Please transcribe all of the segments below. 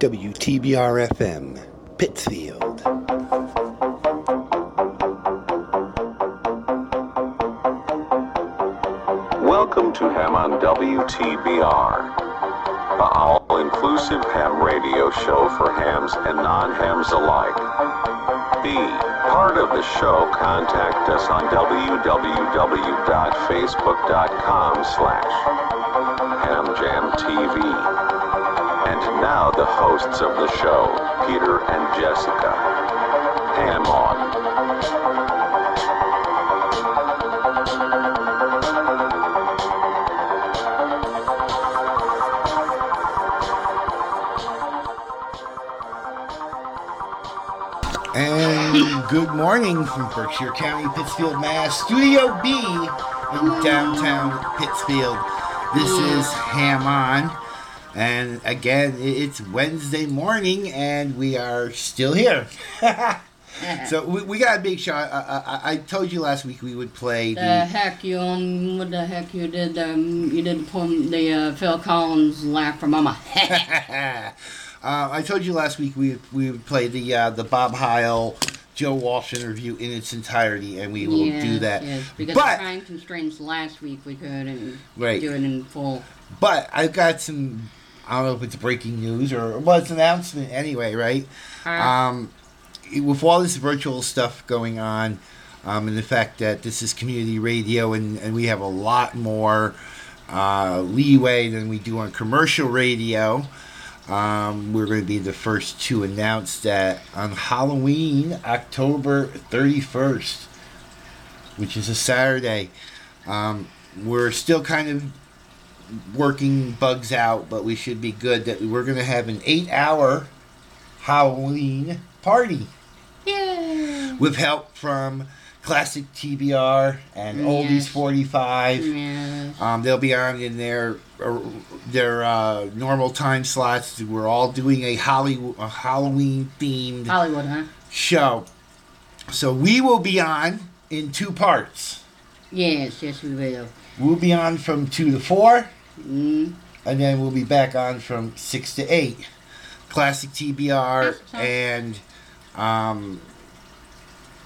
WTBR FM, Pittsfield. Welcome to Ham on WTBR, the all-inclusive ham radio show for hams and non-hams alike. Be part of the show, contact us on www.facebook.com slash hamjamtv. And now the hosts of the show, Peter and Jessica. Ham on. And good morning from Berkshire County, Pittsfield, Mass. Studio B in downtown Pittsfield. This is Ham On. And again, it's Wednesday morning and we are still here. so we, we got a big show. I, I, I- told you last week we would play The the. heck you um what the heck you did um you did the the uh, Phil Collins laugh for mama. Uh, I told you last week we we would play the uh, the Bob Heil Joe Walsh interview in its entirety, and we will do that. Yes, because But- time constraints last week we couldn't Right. do it in full. But I've got some. I don't know if it's breaking news or well, it's an announcement anyway, right? Uh, Um, with all this virtual stuff going on, um, and the fact that this is community radio and, and we have a lot more uh, leeway than we do on commercial radio, um, we're going to be the first to announce that on Halloween, October 31st, which is a Saturday, um, we're still kind of working bugs out, but we should be good. That we're going to have an eight-hour Halloween party yeah. with help from Classic TBR and Oldies Yes. 45. Yes. Um, they'll be on in their uh, their uh, normal time slots. We're all doing a Hollywood a Halloween themed Hollywood, huh? show, so we will be on in two parts. Yes, yes we will. We'll be on from two to four. Mm. and then we'll be back on from six to eight. Classic TBR and um,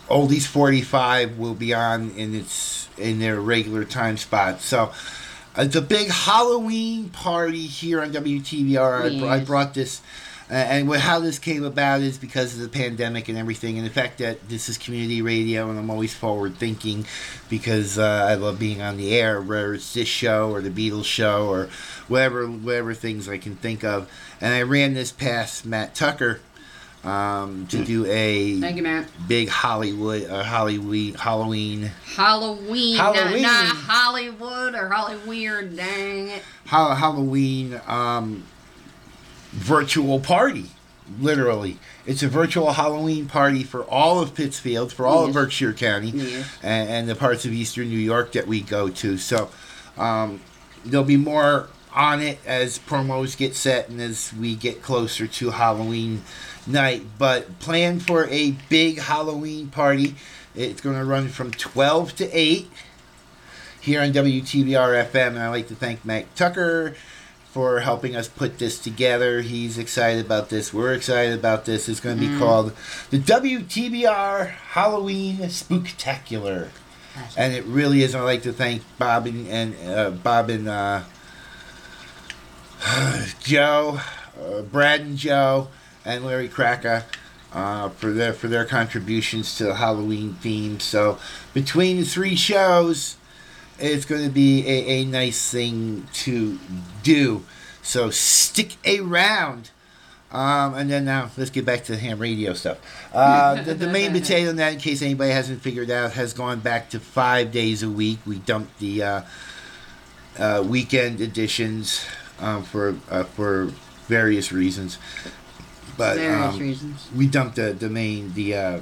Oldies forty five will be on in its in their regular time spot. So it's a big Halloween party here on WTBR. I, br- I brought this. Uh, and how this came about is because of the pandemic and everything, and the fact that this is community radio, and I'm always forward thinking because uh, I love being on the air, whether it's this show or the Beatles show or whatever whatever things I can think of. And I ran this past Matt Tucker um, to do a Thank you, Matt. big Hollywood uh, Halloween Halloween Halloween, Halloween. Not, not Hollywood or Hollyweird, dang it. Hall- Halloween um, virtual party. Literally, it's a virtual Halloween party for all of Pittsfield, for all of Berkshire County, Yes. and, and the parts of Eastern New York that we go to. So um, there'll be more on it as promos get set and as we get closer to Halloween night. But plan for a big Halloween party. It's going to run from 12 to 8 here on WTBR FM. And I'd like to thank Mac Tucker for helping us put this together. He's excited about this. We're excited about this. It's going to be called the WTBR Halloween Spooktacular. And it really is. I'd like to thank Bob and, and uh, Bob and uh, Joe, uh, Brad and Joe, and Larry Kraka uh, for their for their contributions to the Halloween theme. So between the three shows, it's going to be a, a nice thing to do. So stick around. Um, and then now let's get back to the ham radio stuff. Uh, the, the main potato in that, in case anybody hasn't figured out, has gone back to five days a week. We dumped the uh, uh, weekend editions um, for uh, for various reasons, but Various um, reasons. we dumped the the main the uh,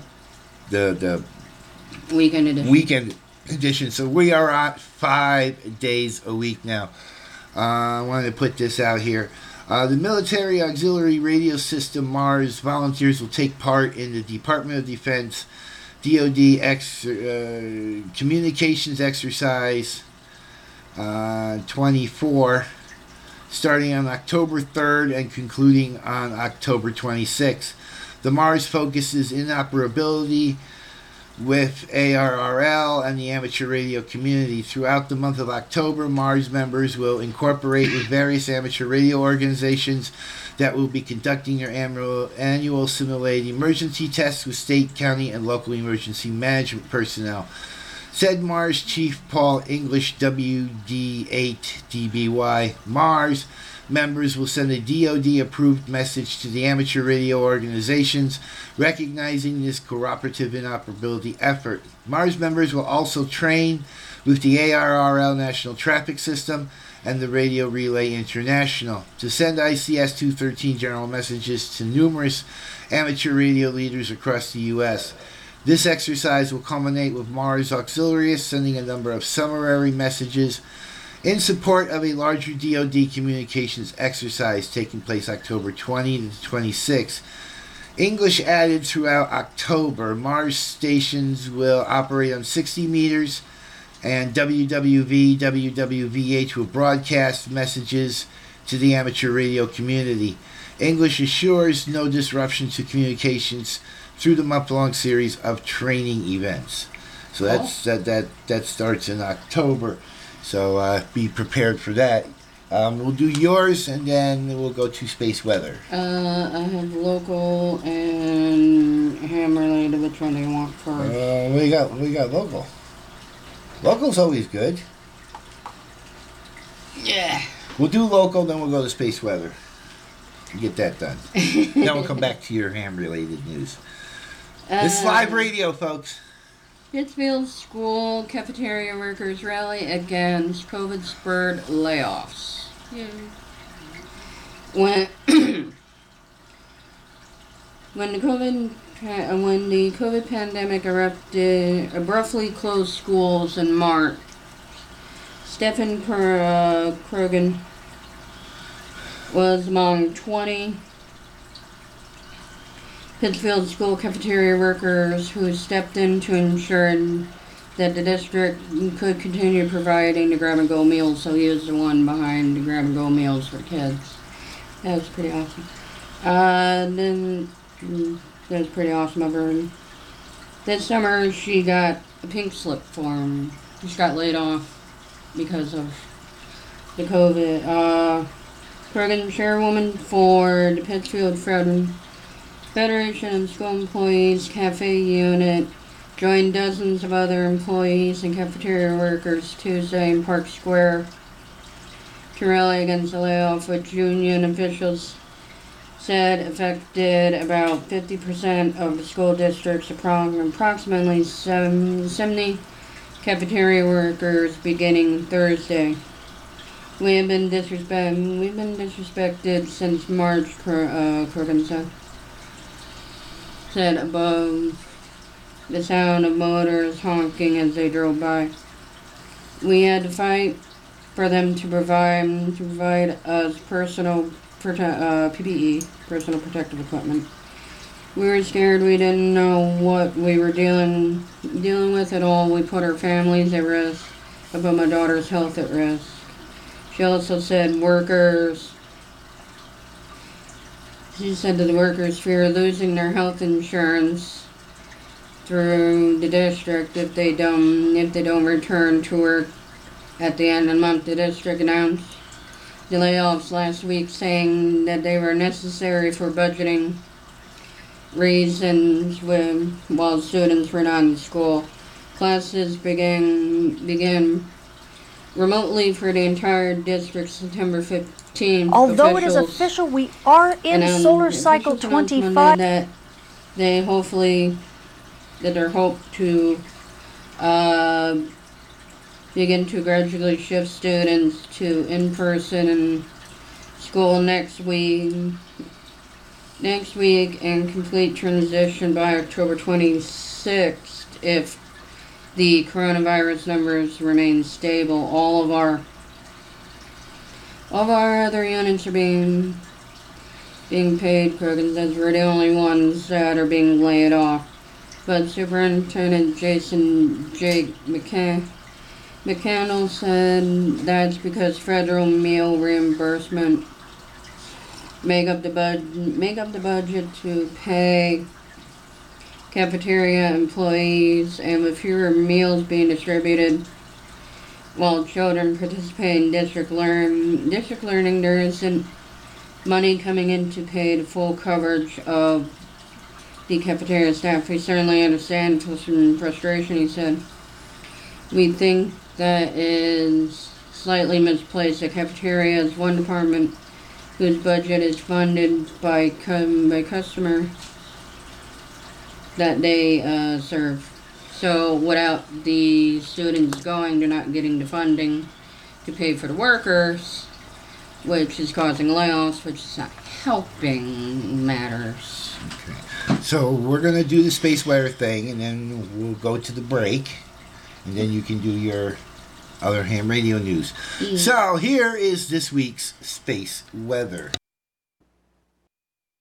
the the Weekend edition. weekend edition. So we are at five days a week now. Uh, I wanted to put this out here. Uh, the Military Auxiliary Radio System Mars volunteers will take part in the Department of Defense DoD ex- uh, communications exercise uh, 24 starting on October 3rd and concluding on October 26th. The Mars focuses interoperability with ARRL and the amateur radio community. Throughout the month of October, Mars members will incorporate with various amateur radio organizations that will be conducting their annual, annual simulated emergency tests with state, county, and local emergency management personnel. Said Mars Chief Paul English, WD8DBY Mars members will send a DoD approved message to the amateur radio organizations recognizing this cooperative interoperability effort. Mars members will also train with the ARRL National Traffic System and the Radio Relay International to send ICS 213 general messages to numerous amateur radio leaders across the U.S. This exercise will culminate with Mars Auxiliaries sending a number of summary messages in support of a larger DoD communications exercise taking place October 20 to 26. English added throughout October. Mars stations will operate on 60 meters, and WWV, WWVH will broadcast messages to the amateur radio community. English assures no disruption to communications through the month-long series of training events. So that's oh. that that that starts in October. So uh, be prepared for that. Um, we'll do yours, and then we'll go to space weather. Uh, I have local and ham related. Which one do you want first? Uh, we got we got local. Local's always good. yeah. We'll do local, then we'll go to space weather. Get that done. then we'll come back to your ham related news. This is live Uh, radio, folks. Pittsfield School Cafeteria Workers Rally against COVID spurred layoffs. When when the COVID uh, when the COVID pandemic erupted, abruptly closed schools in March, Stephen uh, Krogan was among 20 Pittsfield school cafeteria workers who stepped in to ensure that the district could continue providing the grab and go meals. So he was the one behind the grab and go meals for kids. That was pretty awesome. Uh, then mm, that was pretty awesome of her. This summer she got a pink slip form. She got laid off because of the COVID. Uh, Krogan chairwoman for the Pittsfield Fred Federation of School Employees Cafe Unit joined dozens of other employees and cafeteria workers Tuesday in Park Square to rally against the layoff, which union officials said affected about 50% of the school district's appro- approximately 70 cafeteria workers beginning Thursday. We have been disrespect. We've been disrespected since March. Uh, Krogan said said above the sound of motors honking as they drove by. We had to fight for them to provide to provide us personal prote- uh, PPE, personal protective equipment. We were scared. We didn't know what we were dealing dealing with at all. We put our families at risk. I put my daughter's health at risk. She also said workers she said that the workers fear losing their health insurance through the district if they don't if they don't return to work at the end of the month. The district announced the layoffs last week, saying that they were necessary for budgeting reasons when while students were not in school. Classes began began remotely for the entire district September 15th. Although it is Officials- official, we are in um, solar cycle Monday 25. That they hopefully that they're hope to uh, begin to gradually shift students to in person and school next week. Next week and complete transition by October 26th if the coronavirus numbers remain stable. All of our all of our other units are being being paid. Krogan says we're the only ones that are being laid off. But Superintendent Jason Jake McConnell said that's because federal meal reimbursement make up the bud make up the budget to pay cafeteria employees and with fewer meals being distributed while children participate in district learn district learning there isn't money coming in to pay the full coverage of the cafeteria staff. We certainly understand frustration, he said. We think that is slightly misplaced. The cafeteria is one department whose budget is funded by, by customer that they uh, serve. So without the students going, they're not getting the funding to pay for the workers, which is causing layoffs, which is not helping matters. Okay. So we're gonna do the space weather thing, and then we'll go to the break, and then you can do your other ham radio news. Mm. So here is this week's space weather.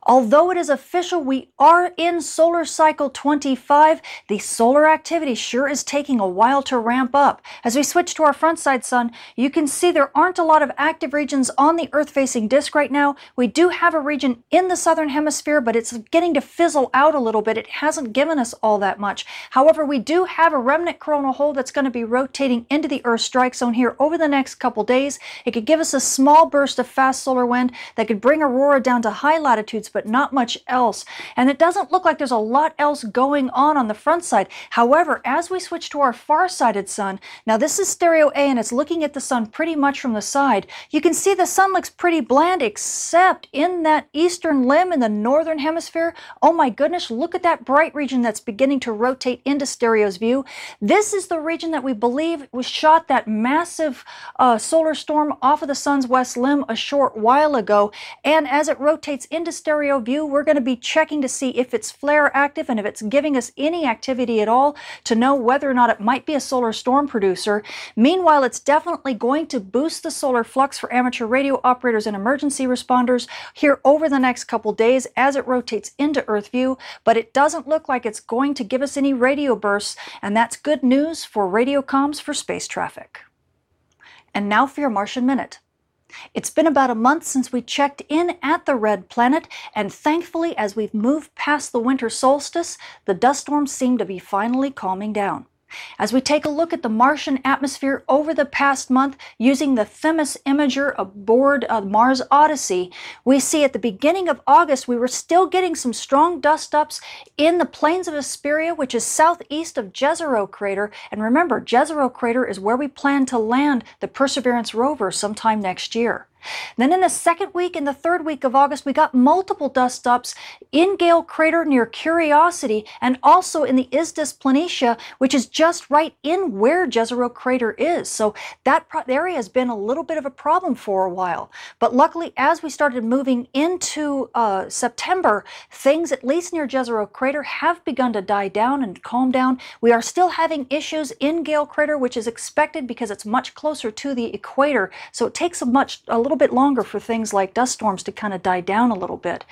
Although it is official we are in solar cycle 25, the solar activity sure is taking a while to ramp up. As we switch to our front side sun, you can see there aren't a lot of active regions on the Earth facing disk right now. We do have a region in the southern hemisphere, but it's getting to fizzle out a little bit. It hasn't given us all that much. However, we do have a remnant coronal hole that's going to be rotating into the Earth strike zone here over the next couple days. It could give us a small burst of fast solar wind that could bring aurora down to high latitudes but not much else. And it doesn't look like there's a lot else going on on the front side. However, as we switch to our far-sided sun, now this is stereo A and it's looking at the sun pretty much from the side. You can see the sun looks pretty bland except in that eastern limb in the northern hemisphere. Oh my goodness, look at that bright region that's beginning to rotate into stereo's view. This is the region that we believe was shot that massive uh, solar storm off of the sun's west limb a short while ago. And as it rotates into stereo view, we're going to be checking to see if it's flare active and if it's giving us any activity at all to know whether or not it might be a solar storm producer. Meanwhile, it's definitely going to boost the solar flux for amateur radio operators and emergency responders here over the next couple days as it rotates into Earth view, but it doesn't look like it's going to give us any radio bursts, and that's good news for radio comms for space traffic. And now for your Martian Minute. It's been about a month since we checked in at the red planet, and thankfully, as we've moved past the winter solstice, the dust storms seem to be finally calming down. As we take a look at the Martian atmosphere over the past month using the Themis imager aboard uh, Mars Odyssey, we see at the beginning of August we were still getting some strong dust ups in the plains of Hesperia, which is southeast of Jezero crater. And remember, Jezero crater is where we plan to land the Perseverance rover sometime next year. Then in the second week and the third week of August, we got multiple dust ups in Gale Crater near Curiosity and also in the Isidis Planitia, which is just right in where Jezero Crater is. So that area has been a little bit of a problem for a while. But luckily, as we started moving into uh, September, things at least near Jezero Crater have begun to die down and calm down. We are still having issues in Gale Crater, which is expected because it's much closer to the equator. So it takes a much a little bit longer for things like dust storms to kind of die down a little bit.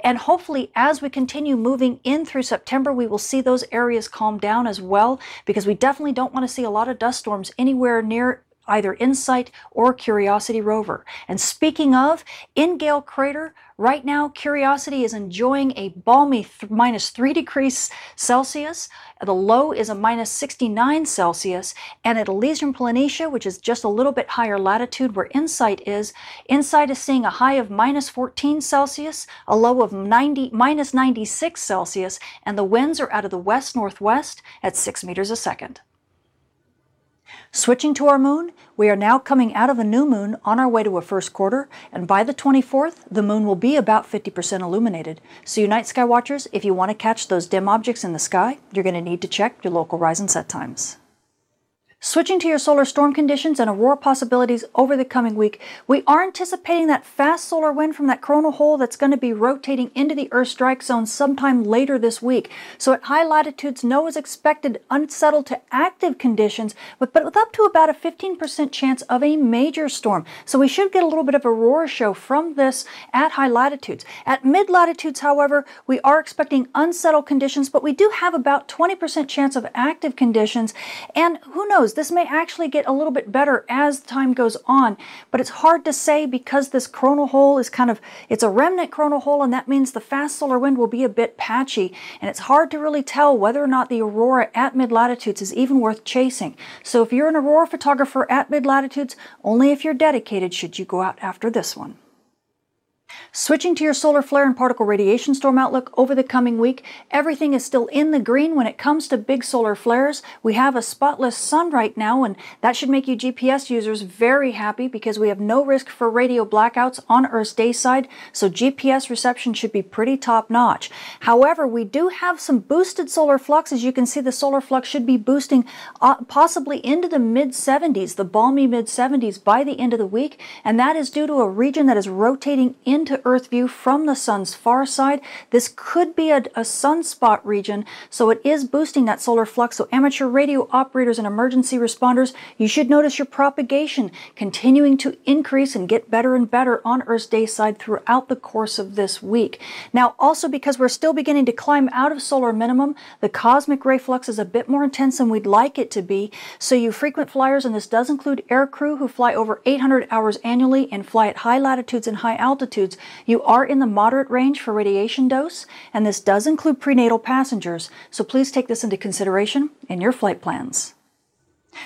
And hopefully, as we continue moving in through September, we will see those areas calm down as well, because we definitely don't want to see a lot of dust storms anywhere near either InSight or Curiosity rover. And speaking of, in Gale Crater, right now Curiosity is enjoying a balmy th- minus 3 degrees Celsius. The low is a minus 69 Celsius. And at Elysium Planitia, which is just a little bit higher latitude where InSight is, InSight is seeing a high of minus 14 Celsius, a low of 90, minus 96 Celsius, and the winds are out of the west northwest at 6 meters a second. Switching to our moon, we are now coming out of a new moon on our way to a first quarter, and by the 24th, the moon will be about 50% illuminated. So, you night sky watchers, if you want to catch those dim objects in the sky, you're going to need to check your local rise and set times. Switching to your solar storm conditions and aurora possibilities over the coming week, we are anticipating that fast solar wind from that coronal hole that's going to be rotating into the Earth strike zone sometime later this week. So at high latitudes, no is expected unsettled to active conditions, but, but with up to about a 15% chance of a major storm. So we should get a little bit of aurora show from this at high latitudes. At mid latitudes, however, we are expecting unsettled conditions, but we do have about 20% chance of active conditions. And who knows, This may actually get a little bit better as time goes on, but it's hard to say because this coronal hole is kind of, it's a remnant coronal hole, and that means the fast solar wind will be a bit patchy, and it's hard to really tell whether or not the aurora at mid latitudes is even worth chasing. So if you're an aurora photographer at mid latitudes, only if you're dedicated should you go out after this one. Switching to your solar flare and particle radiation storm outlook over the coming week, everything is still in the green when it comes to big solar flares. We have a spotless sun right now, and that should make you GPS users very happy because we have no risk for radio blackouts on Earth's day side, so GPS reception should be pretty top notch. However, we do have some boosted solar flux. As you can see, the solar flux should be boosting uh, possibly into the mid 70s, the balmy mid 70s by the end of the week, and that is due to a region that is rotating into Earth view from the sun's far side. This could be a, a sunspot region, so it is boosting that solar flux. So amateur radio operators and emergency responders, you should notice your propagation continuing to increase and get better and better on Earth's day side throughout the course of this week. Now, also because we're still beginning to climb out of solar minimum, the cosmic ray flux is a bit more intense than we'd like it to be. So you frequent flyers, and this does include air crew who fly over 800 hours annually and fly at high latitudes and high altitudes, you are in the moderate range for radiation dose, and this does include prenatal passengers, so please take this into consideration in your flight plans.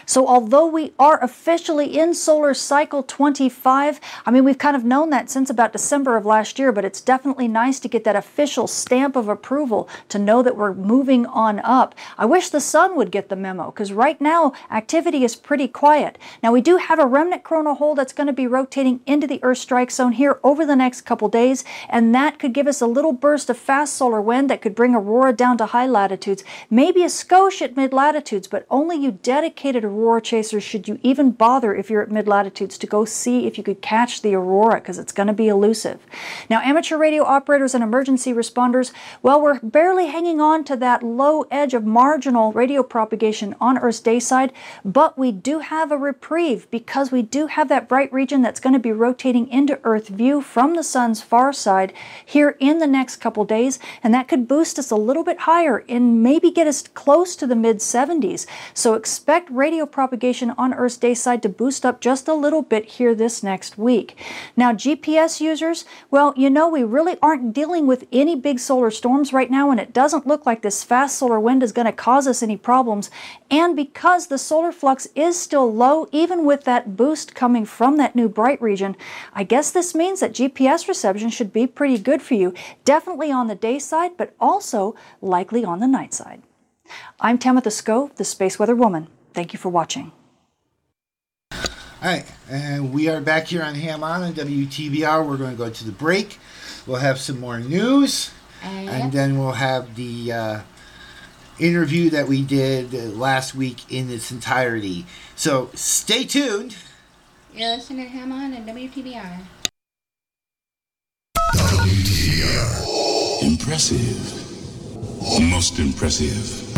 So, although we are officially in solar cycle 25, I mean, we've kind of known that since about December of last year, but it's definitely nice to get that official stamp of approval to know that we're moving on up. I wish the sun would get the memo because right now activity is pretty quiet. Now, we do have a remnant coronal hole that's going to be rotating into the Earth strike zone here over the next couple days, and that could give us a little burst of fast solar wind that could bring aurora down to high latitudes, maybe a skosh at mid latitudes, but only you dedicated aurora chasers should you even bother if you're at mid latitudes to go see if you could catch the aurora because it's going to be elusive. Now, amateur radio operators and emergency responders, well, we're barely hanging on to that low edge of marginal radio propagation on Earth's day side, but we do have a reprieve because we do have that bright region that's going to be rotating into Earth view from the sun's far side here in the next couple days, and that could boost us a little bit higher and maybe get us close to the mid 70s. So expect radio radio propagation on Earth's day side to boost up just a little bit here this next week. Now, GPS users, well, you know, we really aren't dealing with any big solar storms right now, and it doesn't look like this fast solar wind is going to cause us any problems. And because the solar flux is still low, even with that boost coming from that new bright region, I guess this means that GPS reception should be pretty good for you. Definitely on the day side, but also likely on the night side. I'm Tamitha Skov, the Space Weather Woman. Thank you for watching. All right, and we are back here on Ham On and WTBR. We're going to go to the break. We'll have some more news, Uh, and then we'll have the uh, interview that we did uh, last week in its entirety. So stay tuned. You're listening to Ham On and WTBR. WTBR. Impressive. Most impressive.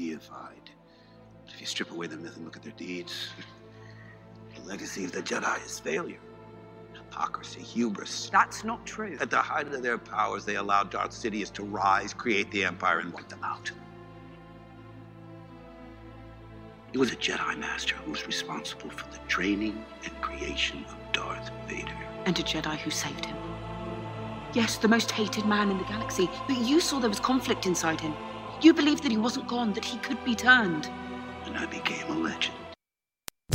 Deified. But if you strip away the myth and look at their deeds, the legacy of the Jedi is failure. Hypocrisy, hubris. That's not true. At the height of their powers, they allowed Darth Sidious to rise, create the Empire, and wipe them out. It was a Jedi Master who was responsible for the training and creation of Darth Vader. And a Jedi who saved him. Yes, the most hated man in the galaxy, but you saw there was conflict inside him. You believed that he wasn't gone, that he could be turned. And I became a legend.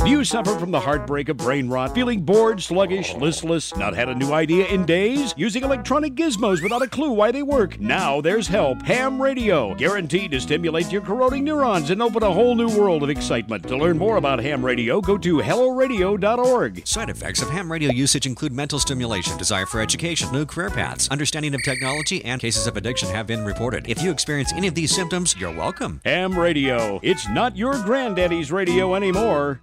Do you suffer from the heartbreak of brain rot, feeling bored, sluggish, listless, not had a new idea in days, using electronic gizmos without a clue why they work? Now there's help. Ham Radio, guaranteed to stimulate your corroding neurons and open a whole new world of excitement. To learn more about ham radio, go to helloradio.org. Side effects of ham radio usage include mental stimulation, desire for education, new career paths, understanding of technology, and cases of addiction have been reported. If you experience any of these symptoms, you're welcome. Ham Radio. It's not your granddaddy's radio anymore.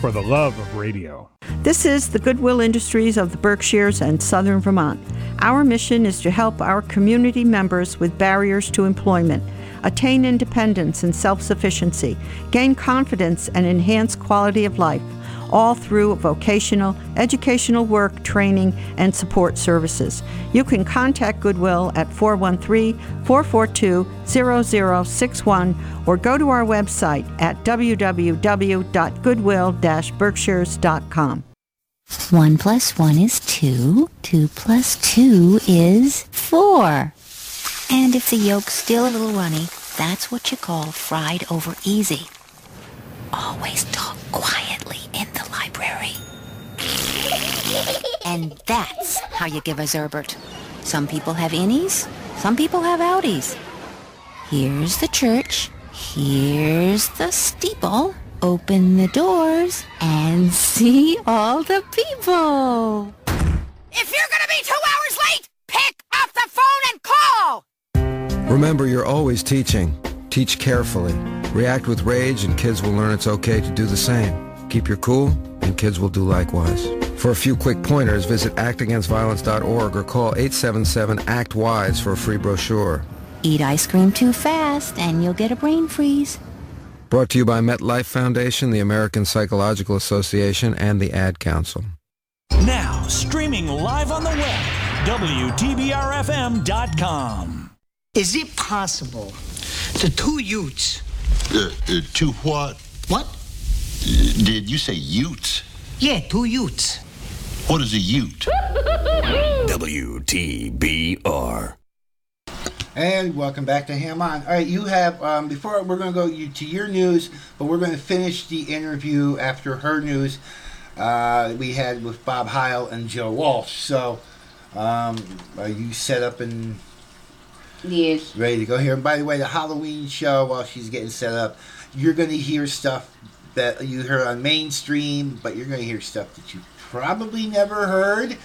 for the love of radio. This is the Goodwill Industries of the Berkshires and Southern Vermont. Our mission is to help our community members with barriers to employment attain independence and self sufficiency, gain confidence, and enhance quality of life, all through vocational, educational work, training, and support services. You can contact Goodwill at 413 442 0061 or go to our website at www.goodwill berkshires.com. One plus one is two. Two plus two is four. And if the yolk's still a little runny, that's what you call fried over easy. Always talk quietly And that's how you give a Zerbert. Some people have innies, some people have outies. Here's the church, here's the steeple. Open the doors and see all the people. If you're gonna be two hours late, pick up the phone and call! Remember, you're always teaching. Teach carefully. React with rage and kids will learn it's okay to do the same. Keep your cool and kids will do likewise. For a few quick pointers, visit actagainstviolence.org or call 877-ACT-WISE for a free brochure. Eat ice cream too fast and you'll get a brain freeze. Brought to you by MetLife Foundation, the American Psychological Association, and the Ad Council. Now, streaming live on the web, WTBRFM.com. Is it possible the two Utes? Uh, uh, two what? What? Uh, did you say Utes? Yeah, two Utes. What is a Ute? WTBR. And welcome back to Ham On. All right, you have um, before we're going to go you, to your news, but we're going to finish the interview after her news uh, we had with Bob Heil and Joe Walsh. So, um, are you set up and Yes. ready to go here? And by the way, the Halloween show, while she's getting set up, you're going to hear stuff that you heard on mainstream, but you're going to hear stuff that you probably never heard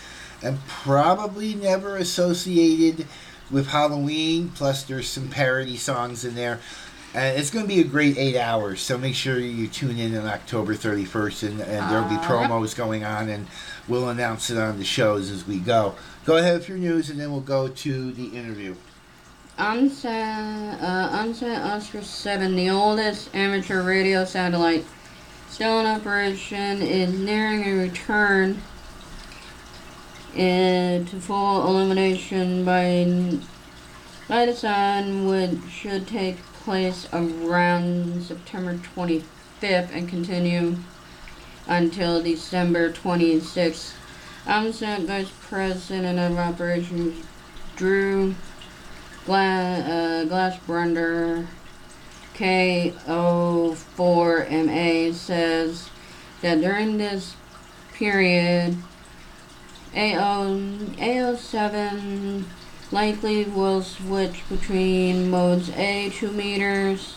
and probably never associated with Halloween. Plus, there's some parody songs in there. And it's going to be a great eight hours, so make sure you tune in on October 31st, and, and there'll be Uh, promos going on, and we'll announce it on the shows as we go. Go ahead with your news, and then we'll go to the interview. AMSAT, uh, AMSAT Oscar 7, the oldest amateur radio satellite still operation, is nearing a return uh, to full illumination by, by the sun, which should take place around September 25th and continue until December 26th. AMSAT Vice President of Operations Drew Glass, uh, Glasbrenner KO4MA says that during this period, AO, AO7 likely will switch between modes A 2 meters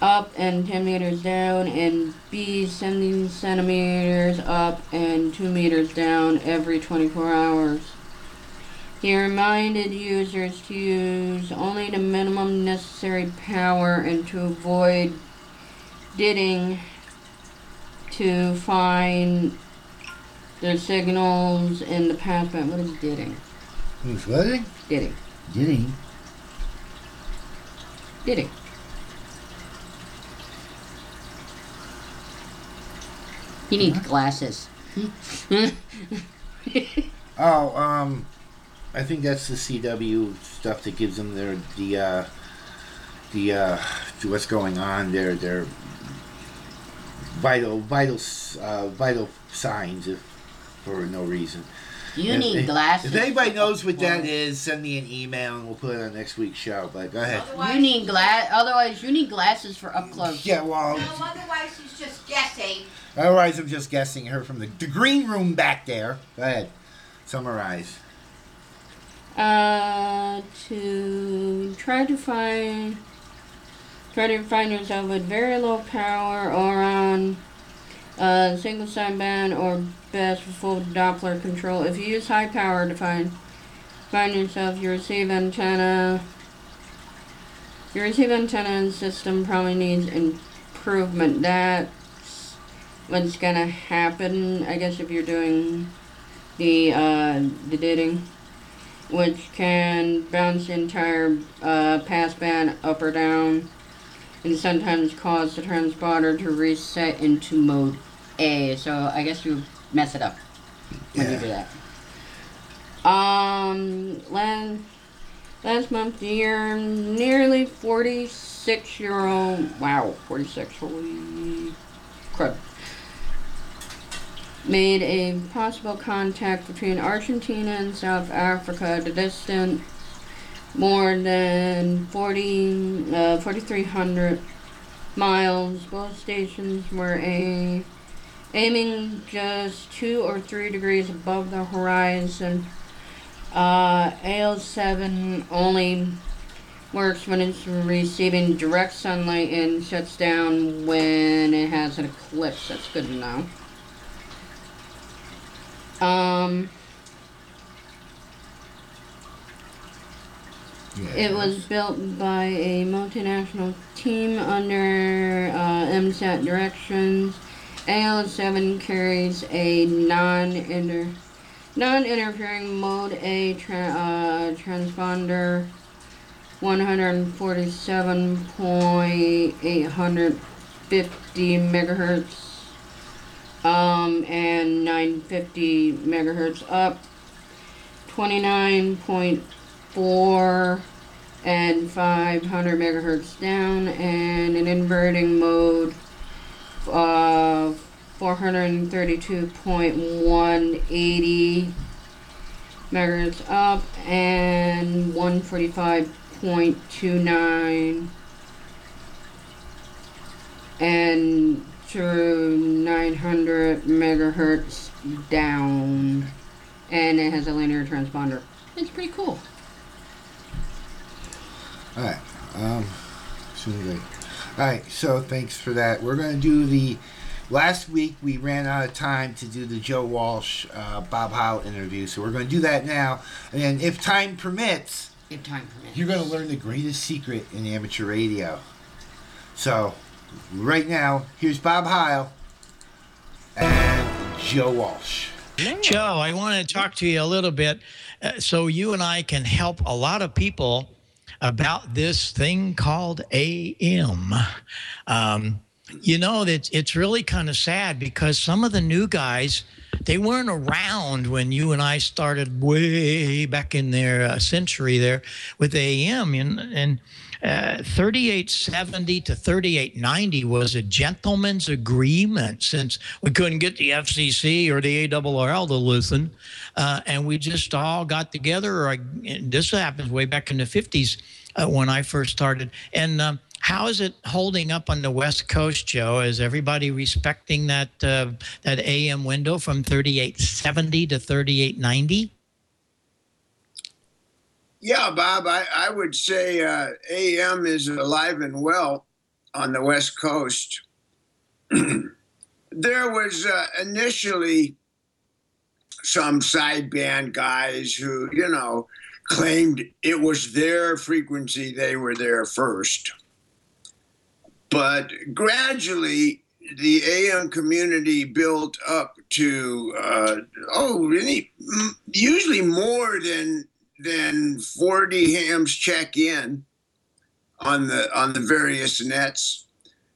up and 10 meters down and B 70 centimeters up and 2 meters down every 24 hours. He reminded users to use only the minimum necessary power and to avoid didding to find the signals in the passband. What is didding? Who's what? Didding. Diddy. Didding. He needs glasses. Oh, um, I think that's the CW stuff that gives them their the uh, the uh, what's going on their their vital vital uh, vital signs if for no reason. You If- need if- glasses If anybody knows what that is, send me an email and we'll put it on next week's show. But go ahead. You need glass. Otherwise, you need glasses for up close. Yeah, well, No, otherwise he's just guessing. otherwise I'm just guessing her from the, the green room back there. Go ahead. Summarize. Uh, to try to find, try to find yourself with very low power or on a single sideband or best full Doppler control. If you use high power to find, find yourself, your receive antenna, your receive antenna and system probably needs improvement. That's what's gonna happen. I guess if you're doing the uh, the ditting, which can bounce the entire uh, passband up or down, and sometimes cause the transponder to reset into mode A. So I guess you mess it up when you do that. Um, last, last month, the year, nearly 46 year old, wow, 46, holy crud, made a possible contact between Argentina and South Africa. The distance more than 40, uh, 4,300 miles. Both stations were a, aiming just two or three degrees above the horizon. Uh, AO7 only works when it's receiving direct sunlight and shuts down when it has an eclipse. That's good to know. Um, it was built by a multinational team under uh, AMSAT directions. AO7 carries a non-inter non-interfering mode A tra- uh, transponder 147.850 megahertz um, and 950 megahertz up 29.4 and 500 megahertz down and an inverting mode uh, 432.180 megahertz up and 145.29 and to 900 megahertz down and it has a linear transponder it's pretty cool All right. Um, soon all right. So thanks for that. We're going to do the. Last week we ran out of time to do the Joe Walsh, uh, Bob Howe interview, so we're going to do that now. And if time permits, if time permits, you're going to learn the greatest secret in amateur radio. So, right now, here's Bob Heil and Joe Walsh. Joe, I want to talk to you a little bit uh, so you and I can help a lot of people about this thing called AM. Um, you know, that it's really kind of sad because some of the new guys, they weren't around when you and I started way back in their uh, century there with AM. And, and uh, 3870 to 3890 was a gentleman's agreement since we couldn't get the FCC or the ARRL to listen. Uh, and we just all got together. I, this happens way back in the 50s uh, when I first started. And um, how is it holding up on the West Coast, Joe? Is everybody respecting that uh, that AM window from 3870 to 3890? Yeah, Bob, I, I would say uh, AM is alive and well on the West Coast. there was uh, initially some sideband guys who, you know, claimed it was their frequency, they were there first. But gradually, the AM community built up to, uh, oh, usually more than than 40 hams check in on the on the various nets.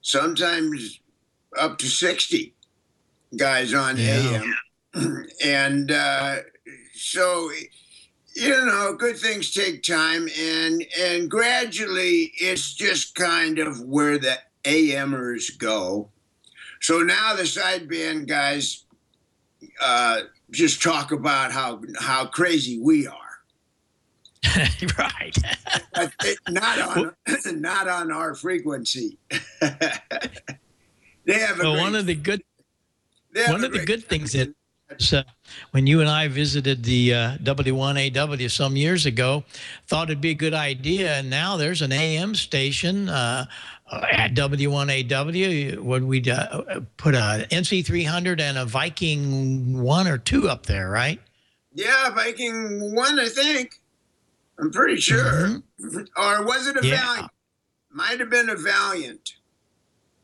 Sometimes up to 60 guys on am and uh, so you know good things take time and and gradually it's just kind of where the amers go. So now the sideband guys uh, just talk about how how crazy we are right. but it, not on not on our frequency. they have a well, one of the good one of the good things that uh, when you and I visited the uh, W1AW some years ago, thought it'd be a good idea, and now there's an AM station uh, at W1AW. Would we uh, put a NC300 and a Viking one or two up there, right? yeah Viking one, I think. I'm pretty sure. Or was it a Yeah. Valiant? Might have been a Valiant.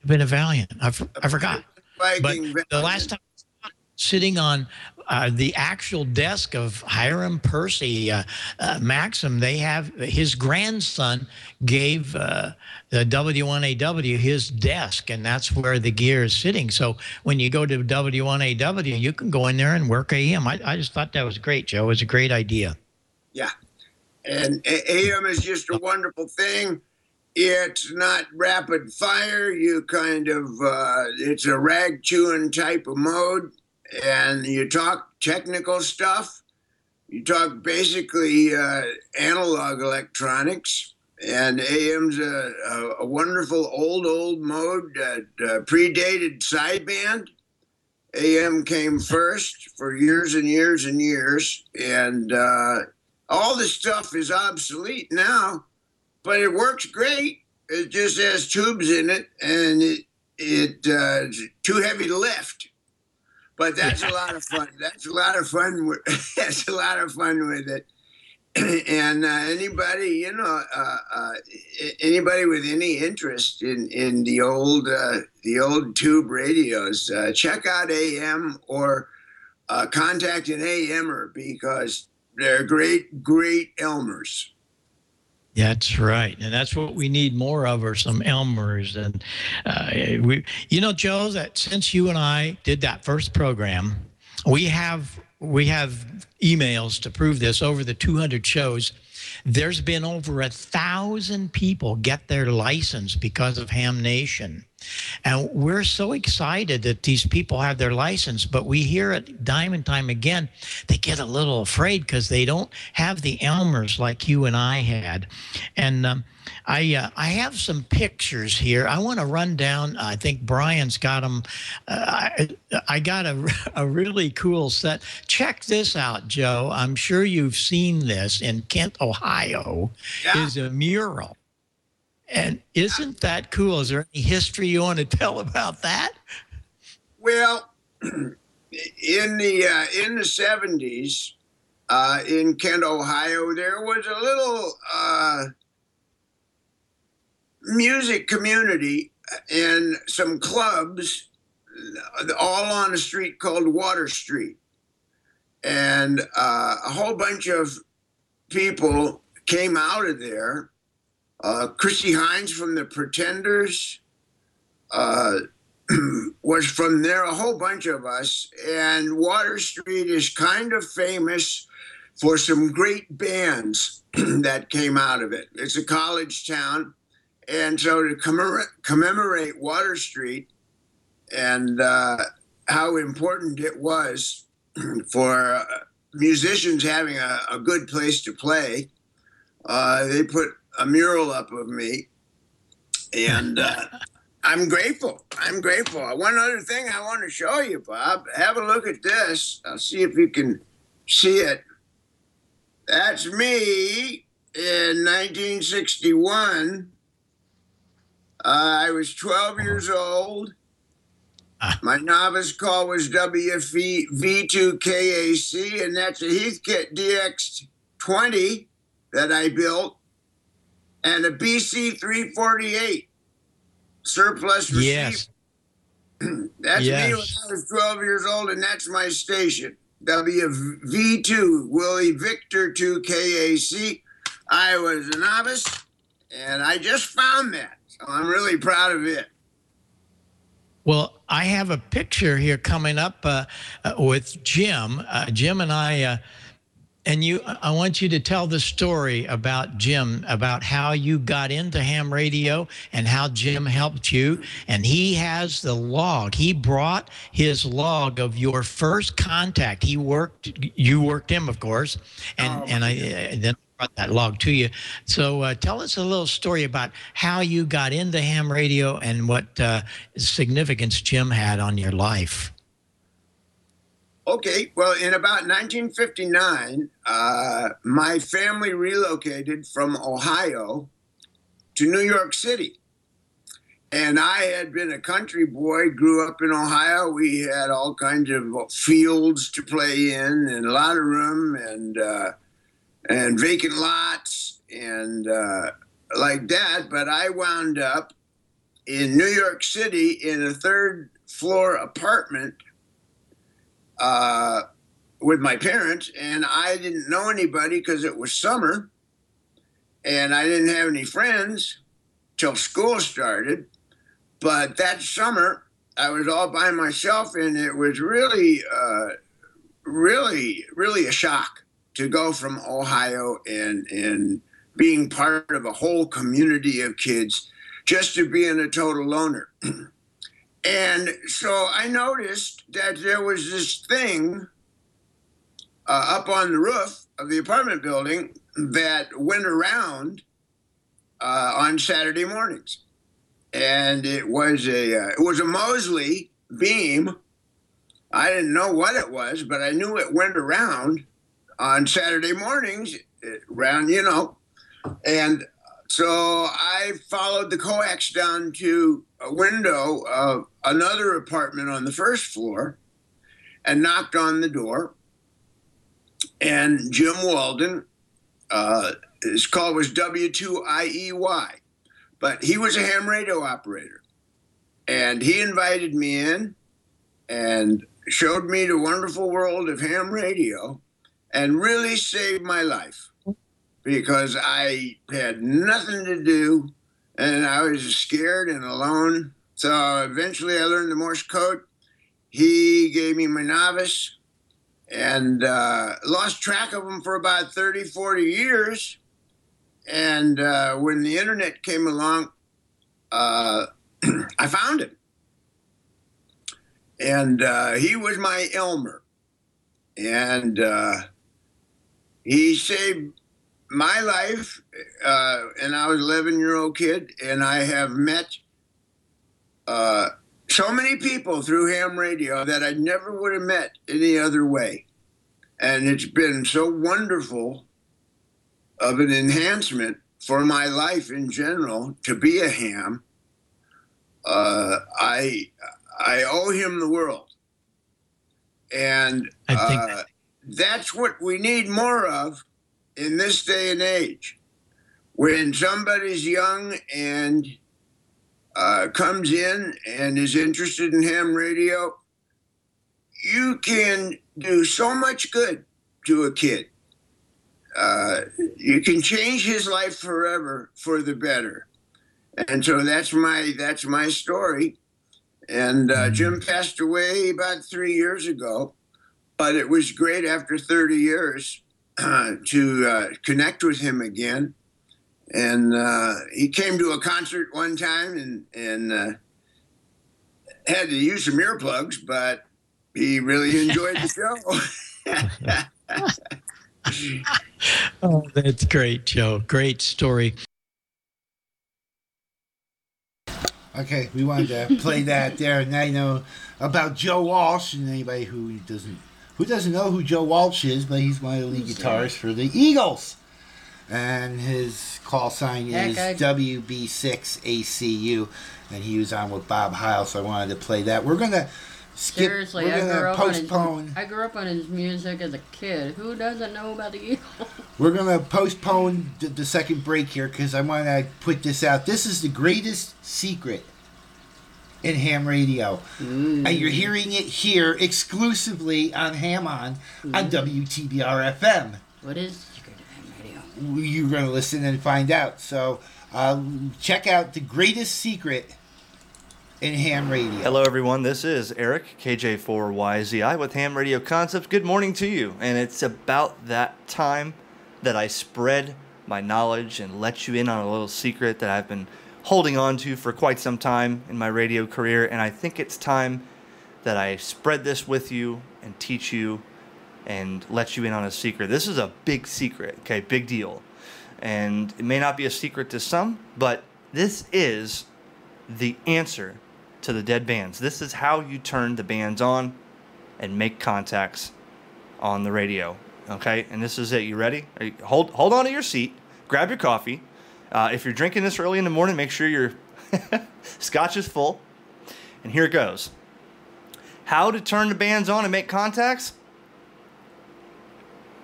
been a Valiant. I, f- I forgot. But Viking the last time sitting on uh, the actual desk of Hiram Percy uh, uh, Maxim, they have his grandson gave uh, the W1AW his desk, and that's where the gear is sitting. So when you go to W1AW, you can go in there and work AM. I, I just thought that was great, Joe. It was a great idea. Yeah. And AM is just a wonderful thing. It's not rapid fire. You kind of, uh, it's a rag chewing type of mode. And you talk technical stuff. You talk basically uh, analog electronics. And AM's a, a, a wonderful old, old mode that uh, predated sideband. AM came first for years and years and years. And, uh, all this stuff is obsolete now, but it works great. It just has tubes in it, and it it uh, it's too heavy to lift. But that's a lot of fun. That's a lot of fun. With, that's a lot of fun with it. and uh, anybody, you know, uh, uh, anybody with any interest in in the old uh, the old tube radios, uh, check out AM or uh, contact an AMer because they're great, great Elmers. That's right, and that's what we need more of are some Elmers. And uh, we, you know, Joe, that since you and I did that first program, we have we have emails to prove this. Over the 200 shows, there's been over a thousand people get their license because of Ham Nation. And we're so excited that these people have their license, but we hear it time and time again. They get a little afraid because they don't have the Elmers like you and I had. And um, I uh, I have some pictures here. I want to run down. I think Brian's got them. Uh, I, I got a, a really cool set. Check this out, Joe. I'm sure you've seen this in Kent, Ohio. Is a mural. And isn't that cool? Is there any history you want to tell about that? Well, in the uh, in the seventies, uh, in Kent, Ohio, there was a little uh, music community and some clubs, all on a street called Water Street, and uh, a whole bunch of people came out of there. Uh, Chrissie Hynde from the Pretenders uh, was from there, a whole bunch of us. And Water Street is kind of famous for some great bands that came out of it. It's a college town. And so to commemorate, commemorate Water Street and uh, how important it was for uh, musicians having a, a good place to play, uh, they put a mural up of me. And uh, I'm grateful. I'm grateful. One other thing I want to show you, Bob. Have a look at this. I'll see if you can see it. That's me in 1961. Uh, I was 12 years old. My novice call was WV2KAC, and that's a Heathkit DX20 that I built, and a BC348 surplus receiver. Yes. That's me when I was 12 years old, and that's my station. WV2, Willie Victor 2 KAC. I was a novice, and I just found that. So I'm really proud of it. Well, I have a picture here coming up uh, uh, with Jim. Uh, Jim and I, uh, and you. I want you to tell the story about Jim, about how you got into ham radio and how Jim helped you. And he has the log. He brought his log of your first contact. He worked. You worked him, of course, and and I and then brought that log to you. So uh, tell us a little story about how you got into ham radio and what uh, significance Jim had on your life. Okay, well, in about 1959, uh, my family relocated from Ohio to New York City. And I had been a country boy, grew up in Ohio. We had all kinds of fields to play in and a lot of room and, uh, and vacant lots and uh, like that. But I wound up in New York City in a third floor apartment uh, with my parents, and I didn't know anybody because it was summer, and I didn't have any friends till school started. But that summer, I was all by myself, and it was really, uh, really, really a shock to go from Ohio and and being part of a whole community of kids just to being a total loner. and so I noticed that there was this thing uh, up on the roof of the apartment building that went around uh, on Saturday mornings, and it was a uh, it was a Mosley beam. I didn't know what it was, but I knew it went around on Saturday mornings, around you know, and so I followed the coax down to a window of another apartment on the first floor and knocked on the door. And Jim Walden, uh, his call was W2IEY, but he was a ham radio operator. And he invited me in and showed me the wonderful world of ham radio and really saved my life because I had nothing to do and I was scared and alone. So eventually I learned the Morse code. He gave me my novice and uh, lost track of him for about 30, 40 years. And uh, when the internet came along, uh, I found him. And uh, he was my Elmer. And uh, he saved my life, uh, and I was 11 year old kid, and I have met uh, so many people through ham radio that I never would have met any other way. And it's been so wonderful of an enhancement for my life in general to be a ham. Uh, I I owe him the world, and uh, that's what we need more of in this day and age. When somebody's young and uh, comes in and is interested in ham radio, you can do so much good to a kid. Uh, you can change his life forever for the better, and so that's my that's my story. And uh, Jim passed away about three years ago, but it was great after 30 years to uh, connect with him again. And uh, he came to a concert one time and and uh, had to use some earplugs, but he really enjoyed the show. oh, that's great, Joe. Great story. Okay, we wanted to play that there, and now you know about Joe Walsh. And anybody who doesn't who doesn't know who Joe Walsh is, but he's one of the lead guitarists for the Eagles, and his call sign is guy- WB6ACU, and he was on with Bob Heil. So I wanted to play that. We're gonna skip. Seriously, we're I gonna grew up postpone. on his. I grew up on his music as a kid. Who doesn't know about the Eagles? We're gonna postpone the, the second break here because I want to put this out. This is the greatest secret in ham radio, and you're hearing it here exclusively on Ham On on WTBR FM. What is Secret Ham Radio? You're gonna listen and find out. So uh, check out the greatest secret in ham radio. Hello, everyone. This is Eric, KJ4YZI with Ham Radio Concepts. Good morning to you. And it's about that time that I spread my knowledge and let you in on a little secret that I've been holding on to for quite some time in my radio career. And I think it's time that I spread this with you and teach you and let you in on a secret. This is a big secret, okay? Big deal. And it may not be a secret to some, but this is the answer to the dead bands. This is how you turn the bands on and make contacts on the radio. Okay, and this is it. You ready? Hold hold on to your seat. Grab your coffee. Uh, if you're drinking this early in the morning, make sure your scotch is full. And here it goes. How to turn the bands on and make contacts?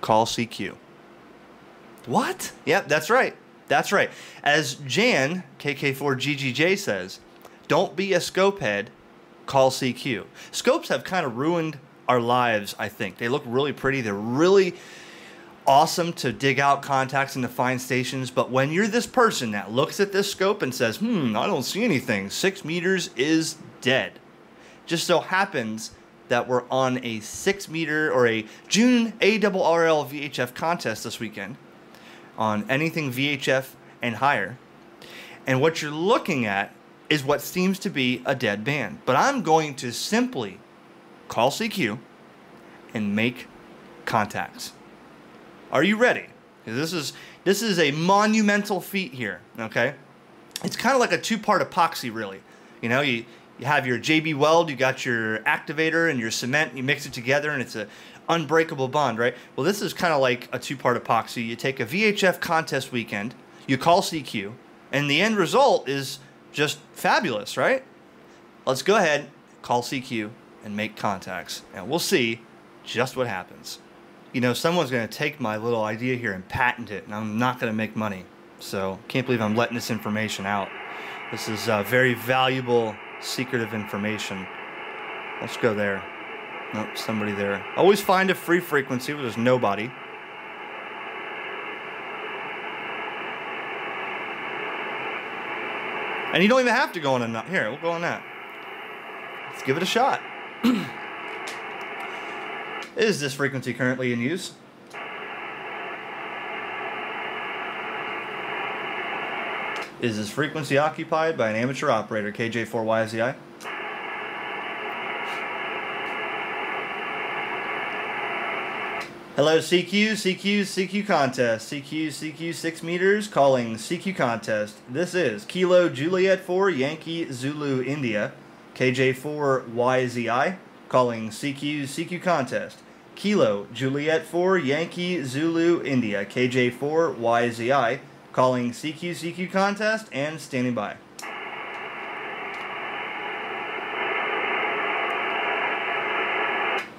Call CQ. What? Yep, that's right. That's right. As Jan, KK4GGJ says, Don't be a scope head. Call CQ. Scopes have kind of ruined our lives, I think. They look really pretty. They're really awesome to dig out contacts and to find stations. But when you're this person that looks at this scope and says, hmm, I don't see anything, six meters is dead. Just so happens that we're on a six meter or a June ARRL VHF contest this weekend on anything VHF and higher. And what you're looking at is what seems to be a dead band. But I'm going to simply call CQ and make contacts. Are you ready? This is this is a monumental feat here, okay? It's kind of like a two-part epoxy really. You know, you you have your JB Weld, you got your activator and your cement, you mix it together and it's a unbreakable bond, right? Well, this is kind of like a two-part epoxy. You take a VHF contest weekend, you call CQ, and the end result is just fabulous, right? Let's go ahead, call CQ, and make contacts, and we'll see just what happens. You know, someone's going to take my little idea here and patent it, and I'm not going to make money. So, can't believe I'm letting this information out. This is uh, very valuable, secretive information. Let's go there. Nope, somebody there. Always find a free frequency where there's nobody. And you don't even have to go on a nut. Here, we'll go on that. Let's give it a shot. Is this frequency currently in use? Is this frequency occupied by an amateur operator, KJ4YZI? Hello, CQ, CQ, CQ contest. CQ, CQ 6 meters, calling CQ contest. This is Kilo Juliet 4, Yankee Zulu India, KJ4YZI, calling CQ, CQ contest. Kilo Juliet 4, Yankee Zulu India, KJ4YZI, calling CQ, CQ contest and standing by.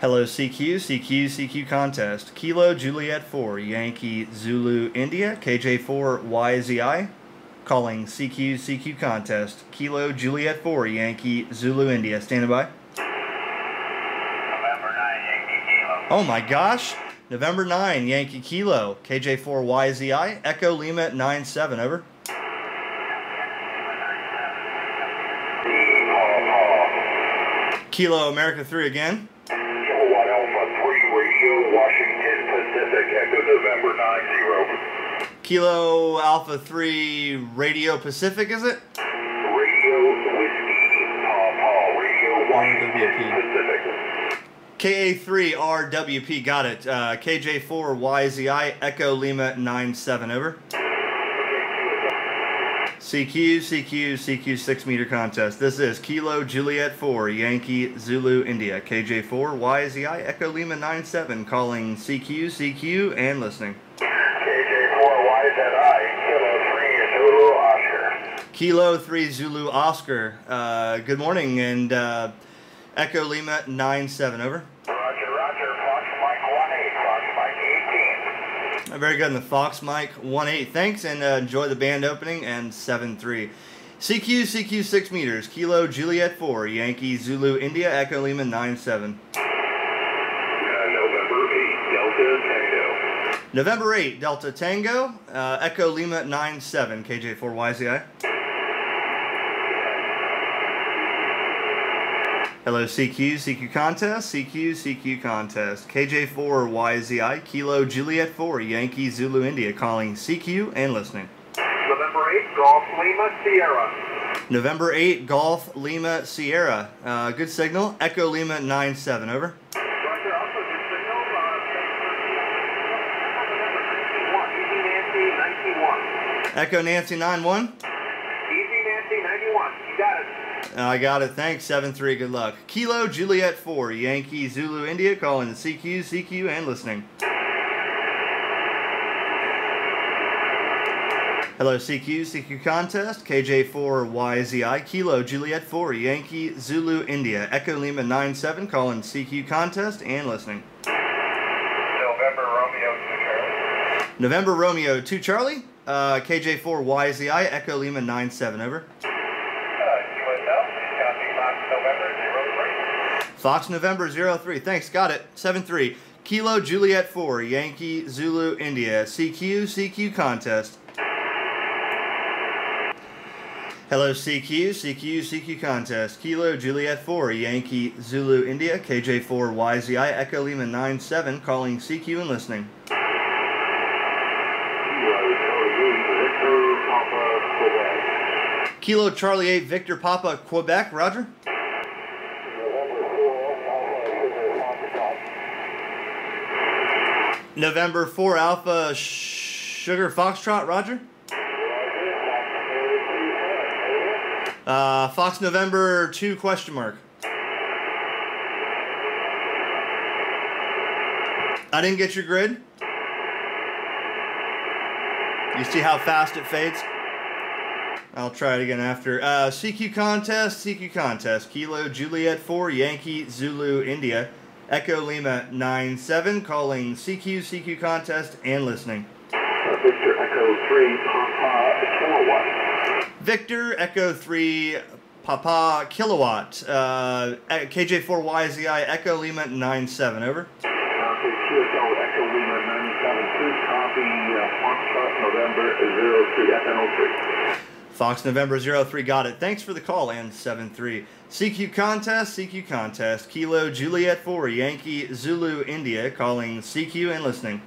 Hello, CQ, CQ, CQ contest. Kilo Juliet 4, Yankee Zulu India, KJ4YZI. Calling CQ, CQ contest. Kilo Juliet 4, Yankee Zulu India. Standing by. Oh my gosh. November 9, Yankee Kilo, KJ4YZI. Echo Lima 97, over. Kilo America 3 again. One Alpha 3 Radio, Washington Pacific, Echo November 90. Kilo Alpha 3 Radio Pacific, is it? Radio Whiskey, Paw Radio, oh, Washington Pacific. KA3RWP, got it. Uh, KJ4YZI, Echo Lima 97, over. CQ, CQ, CQ 6 meter contest. This is Kilo Juliet 4, Yankee Zulu India, KJ4YZI, Echo Lima 97, calling CQ, CQ, and listening. KJ4YZI, Kilo 3 Zulu Oscar. Kilo 3 Zulu Oscar, uh, good morning, and uh, Echo Lima 97, over. Roger, Roger, Fox Mike 18, Fox Mike 18. Uh, Very good. And the Fox Mike 1-8. Thanks and uh, enjoy the band opening and 7-3. CQ, CQ 6 meters. Kilo Juliet 4. Yankee Zulu India Echo Lima 9-7. Uh, November 8, Delta Tango. November 8, Delta Tango. Uh, Echo Lima 9-7. KJ4YZI. Hello, CQ, CQ contest, CQ, CQ contest. KJ4YZI, Kilo Juliet 4, Yankee Zulu India calling CQ and listening. November 8, Golf Lima Sierra. November 8, Golf Lima Sierra. Uh, good signal. Echo Lima 9 7, over. Uh, Echo Nancy 9 1. Uh, I got it. Thanks. 7 3. Good luck. Kilo Juliet 4, Yankee Zulu India, calling the CQ, CQ, and listening. Hello, CQ, CQ contest, KJ4YZI, Kilo Juliet 4, Yankee Zulu India, Echo Lima 97, calling CQ contest and listening. November Romeo 2 Charlie. November Romeo 2 Charlie, uh, KJ4YZI, Echo Lima 97, over. Uh, USL. Fox November 03. Thanks, got it. 7-3. Kilo Juliet 4, Yankee Zulu India. CQ, CQ contest. Hello, CQ, CQ, CQ contest. Kilo Juliet 4, Yankee Zulu India. KJ4 YZI Echo Lima 97, calling CQ and listening. Kilo Charlie 8, Victor Papa, Quebec, Roger. November 4 Alpha Sugar Foxtrot, Roger. Uh, Fox November 2 question mark. I didn't get your grid. You see how fast it fades? I'll try it again after. Uh, CQ contest, CQ contest. Kilo Juliet 4, Yankee Zulu India. Echo Lima 97, calling CQ, CQ contest, and listening. Victor Echo 3, Papa Kilowatt. Victor Echo 3, Papa Kilowatt. Uh, KJ4YZI Echo Lima 97, over. Copy QSL Echo Lima 97, please copy uh, Foxtrot November 03, FN03. Fox November 03, got it. Thanks for the call, and 7-3. CQ contest, CQ contest. Kilo Juliet 4, Yankee Zulu India, calling CQ and listening.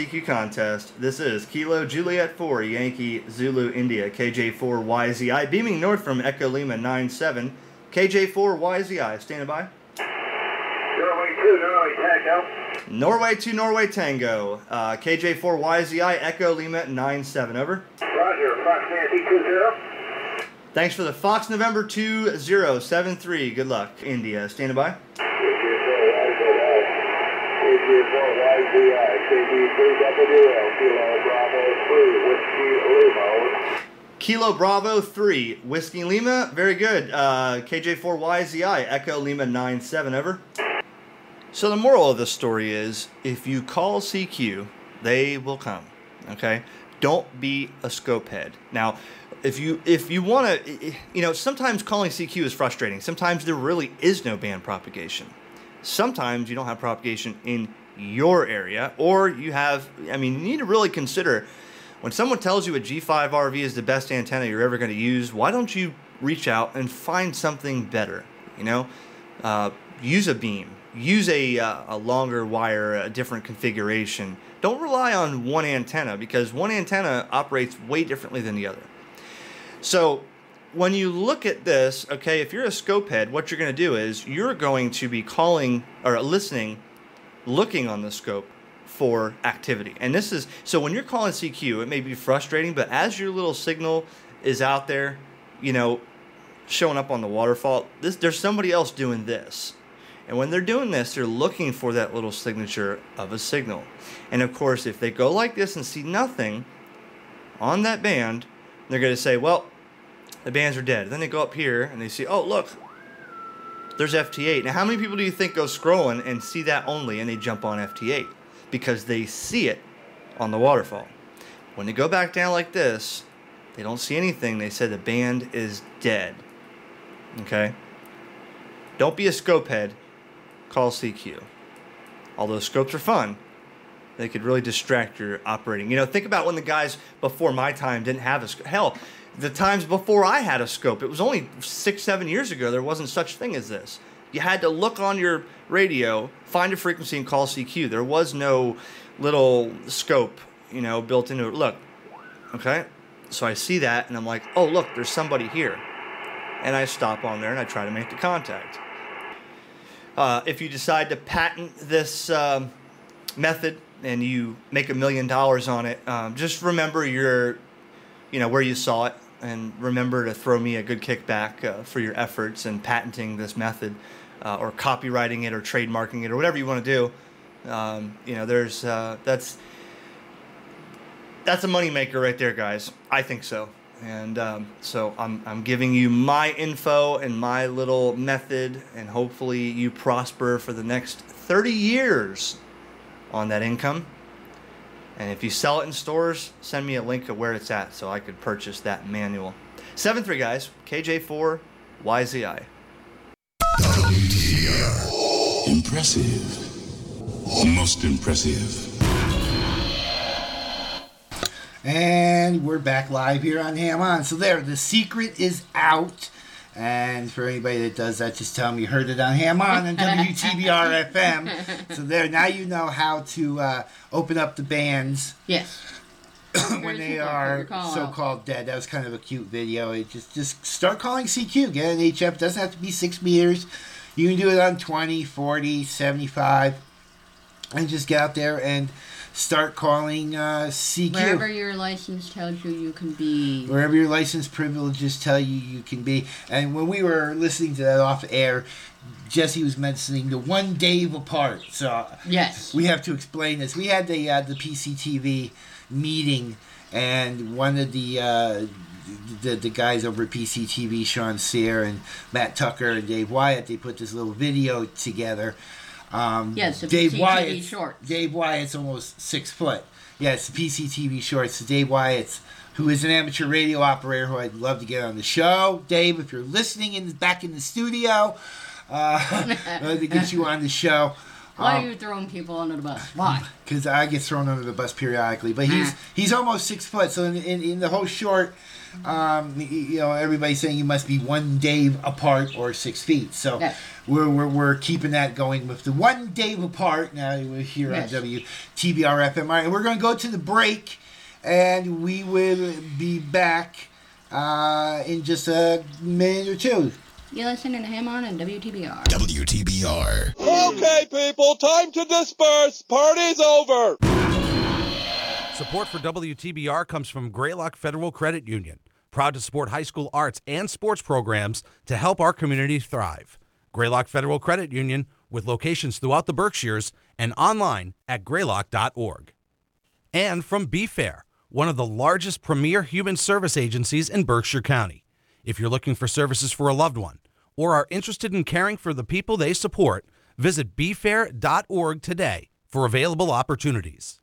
CQ contest. This is Kilo Juliet 4, Yankee Zulu India, KJ4YZI, beaming north from Echo Lima 97. KJ4YZI, standing by. Norway 2, Norway Tango. Norway to Norway Tango. Uh, KJ4YZI, Echo Lima 97, over. Roger, Fox Nancy 20. Thanks for the Fox November 2073. Good luck, India. Standing by. Kilo Bravo 3, Whiskey Lima. Very good. Uh, KJ4YZI, Echo Lima 97, over. So the moral of the story is if you call CQ, they will come. Okay? Don't be a scope head. Now, if you if you want to you know, sometimes calling CQ is frustrating. Sometimes there really is no band propagation. Sometimes you don't have propagation in your area or you have I mean, you need to really consider when someone tells you a G5 RV is the best antenna you're ever going to use, why don't you reach out and find something better? You know, uh, use a beam, use a, uh, a longer wire, a different configuration. Don't rely on one antenna because one antenna operates way differently than the other. So when you look at this, okay, if you're a scope head, what you're going to do is you're going to be calling or listening, looking on the scope for activity. And this is so when you're calling CQ, it may be frustrating, but as your little signal is out there, you know, showing up on the waterfall, this there's somebody else doing this. And when they're doing this, they're looking for that little signature of a signal. And of course, if they go like this and see nothing on that band, they're going to say, well, the bands are dead. Then they go up here and they see, oh, look, there's FT8. Now, how many people do you think go scrolling and see that only and they jump on FT8? Because they see it on the waterfall. When they go back down like this, they don't see anything. They say the band is dead. Okay? Don't be a scope head. Call CQ. Although scopes are fun, they could really distract your operating. You know, think about when the guys before my time didn't have a scope. Hell, the times before I had a scope, it was only six, seven years ago, there wasn't such thing as this. You had to look on your radio, find a frequency, and call CQ. There was no little scope, you know, built into it. Look, okay? So I see that, and I'm like, oh, look, there's somebody here. And I stop on there and I try to make the contact. Uh, if you decide to patent this um, method and you make a million dollars on it, um, just remember your, you know, where you saw it, and remember to throw me a good kickback uh, for your efforts in patenting this method, uh, or copywriting it, or trademarking it, or whatever you want to do. Um, you know, there's uh, that's that's a moneymaker right there, guys. I think so. And um, so I'm, I'm giving you my info and my little method, and hopefully you prosper for the next 30 years on that income. And if you sell it in stores, send me a link of where it's at so I could purchase that manual. 7 3 guys, KJ4YZI. WTR. Impressive. Almost impressive. And we're back live here on Ham On. So there, the secret is out. And for anybody that does that, just tell them you heard it on Ham On and WTBR FM. So there, now you know how to uh, open up the bands Yes. when they are so-called dead. That was kind of a cute video. It just just start calling CQ. Get an HF. It doesn't have to be six meters. You can do it on 20, 40, 75. And just get out there and start calling uh, CQ. Wherever your license tells you you can be. wherever your license privileges tell you you can be. And when we were listening to that off air, Jesse was mentioning the one Dave apart. So Yes. we have to explain this. We had the uh, the PCTV meeting, and one of the. Uh, the, the guys over at PCTV, Sean Sear and Matt Tucker and Dave Wyatt, they put this little video together. Um, Yes, the Dave PCTV Wyatt. shorts. Dave Wyatt's almost six foot. Yes, the PCTV shorts. Dave Wyatt's, who is an amateur radio operator who I'd love to get on the show. Dave, if you're listening in back in the studio, uh, I'd love to get you on the show. Why Um, are you throwing people under the bus? Why? because I get thrown under the bus periodically. But he's he's almost six foot. So in, in, in the whole short, um, you know, everybody's saying you must be one Dave apart or six feet. So Yeah. we're, we're we're keeping that going with the one Dave apart. Now we're here Yes. on WTBR FM. All right, we're going to go to the break, and we will be back uh, in just a minute or two. You're listening to him on and WTBR. WTBR. Okay, people, time to disperse. Party's over. Support for WTBR comes from Greylock Federal Credit Union, proud to support high school arts and sports programs to help our community thrive. Greylock Federal Credit Union, with locations throughout the Berkshires and online at greylock.org. And from BFAIR, one of the largest premier human service agencies in Berkshire County. If you're looking for services for a loved one or are interested in caring for the people they support, visit bfair.org today for available opportunities.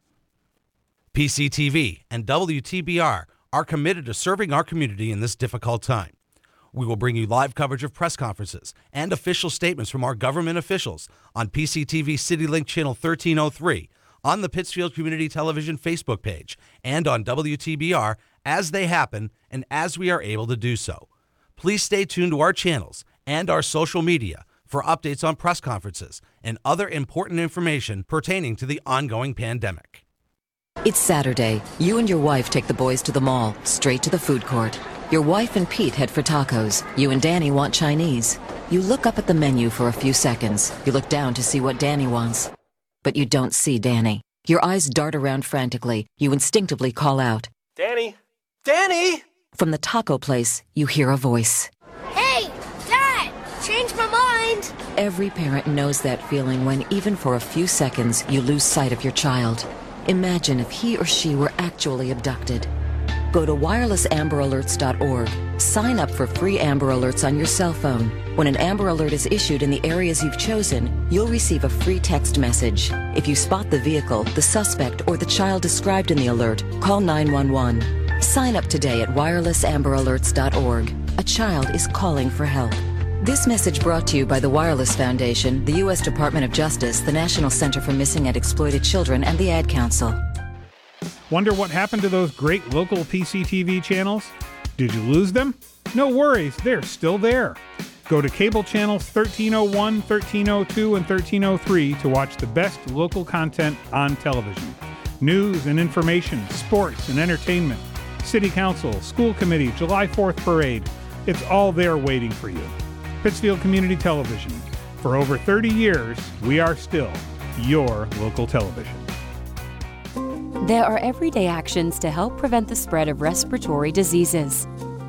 PCTV and WTBR are committed to serving our community in this difficult time. We will bring you live coverage of press conferences and official statements from our government officials on PCTV CityLink Channel 1303, on the Pittsfield Community Television Facebook page, and on WTBR as they happen and as we are able to do so. Please stay tuned to our channels and our social media for updates on press conferences and other important information pertaining to the ongoing pandemic. It's Saturday. You and your wife take the boys to the mall, straight to the food court. Your wife and Pete head for tacos. You and Danny want Chinese. You look up at the menu for a few seconds. You look down to see what Danny wants. But you don't see Danny. Your eyes dart around frantically. You instinctively call out. Danny! Danny! From the taco place, you hear a voice. Hey, Dad! Change my mind! Every parent knows that feeling when, even for a few seconds, you lose sight of your child. Imagine if he or she were actually abducted. Go to wirelessamberalerts.org. Sign up for free Amber Alerts on your cell phone. When an Amber Alert is issued in the areas you've chosen, you'll receive a free text message. If you spot the vehicle, the suspect, or the child described in the alert, call 911. Sign up today at wirelessamberalerts.org. A child is calling for help. This message brought to you by the Wireless Foundation, the U.S. Department of Justice, the National Center for Missing and Exploited Children, and the Ad Council. Wonder what happened to those great local PCTV channels? Did you lose them? No worries, they're still there. Go to cable channels 1301, 1302, and 1303 to watch the best local content on television. News and information, sports and entertainment, city council, school committee, July 4th parade. It's all there waiting for you. Pittsfield Community Television. For over 30 years, we are still your local television. There are everyday actions to help prevent the spread of respiratory diseases.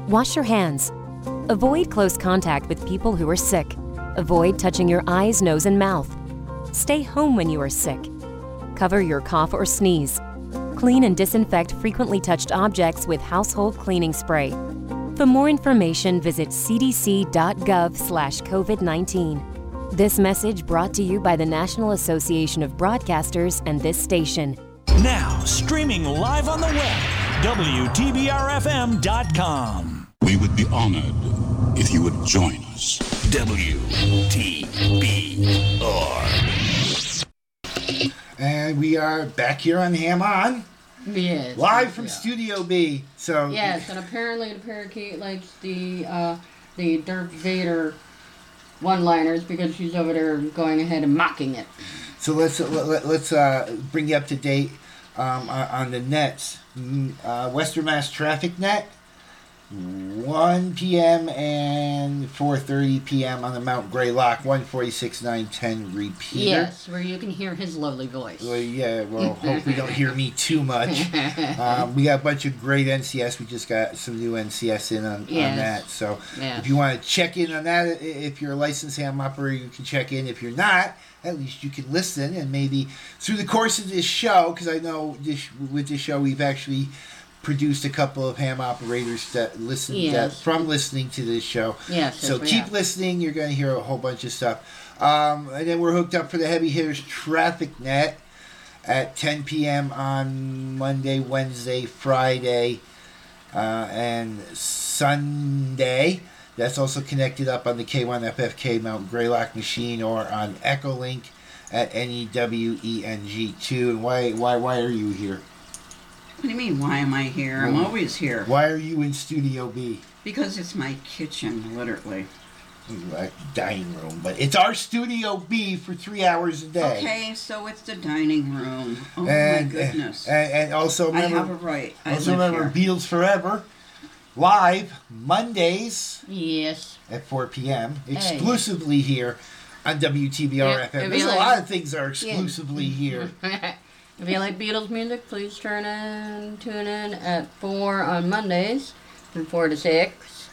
Wash your hands. Avoid close contact with people who are sick. Avoid touching your eyes, nose, and mouth. Stay home when you are sick. Cover your cough or sneeze. Clean and disinfect frequently touched objects with household cleaning spray. For more information, visit cdc.gov/covid19. This message brought to you by the National Association of Broadcasters and this station. Now, streaming live on the web, WTBRFM.com. We would be honored if you would join us. WTBR. And we are back here on Ham On. Yes. live from Studio B. So Yes, and apparently the parakeet likes the uh, the Darth Vader one-liners because she's over there going ahead and mocking it. So let's let, let's uh, bring you up to date um, on, on the nets. Mm, Uh, Western Mass Traffic Net, 1 p.m. and 4:30 p.m. on the Mount Greylock, 146 910 repeater. Yes, where you can hear his lovely voice. Well, yeah. Well, hope we don't hear me too much. Um, we got a bunch of great NCS. We just got some new NCS in on, Yes. on that. So if you want to check in on that, if you're a licensed ham operator, you can check in. If you're not, at least you can listen and maybe through the course of this show, because I know this, with this show we've actually produced a couple of ham operators that listen that from listening to this show. Yes, So yes, keep listening. You're going to hear a whole bunch of stuff. Um, and then we're hooked up for the Heavy Hitters Traffic Net at 10 p.m. on Monday, Wednesday, Friday, uh, and Sunday. That's also connected up on the K1FFK Mount Greylock machine or on Echolink at E NEWENG2. And why, why, why are you here? What do you mean, why am I here? I'm always here. Why are you in Studio B? Because it's my kitchen, literally. Like dining room, but it's our Studio B for three hours a day. Okay, so it's the dining room. Oh and, my goodness. And, and also I have a right. I also live remember here. Beatles Forever, live Mondays Yes. at 4 p.m. Hey. exclusively here on WTBR Yeah, FM. if There's you a lot of things that are Yeah. exclusively here. if you like Beatles music, please turn in, tune in at 4 on Mondays from 4 to 6.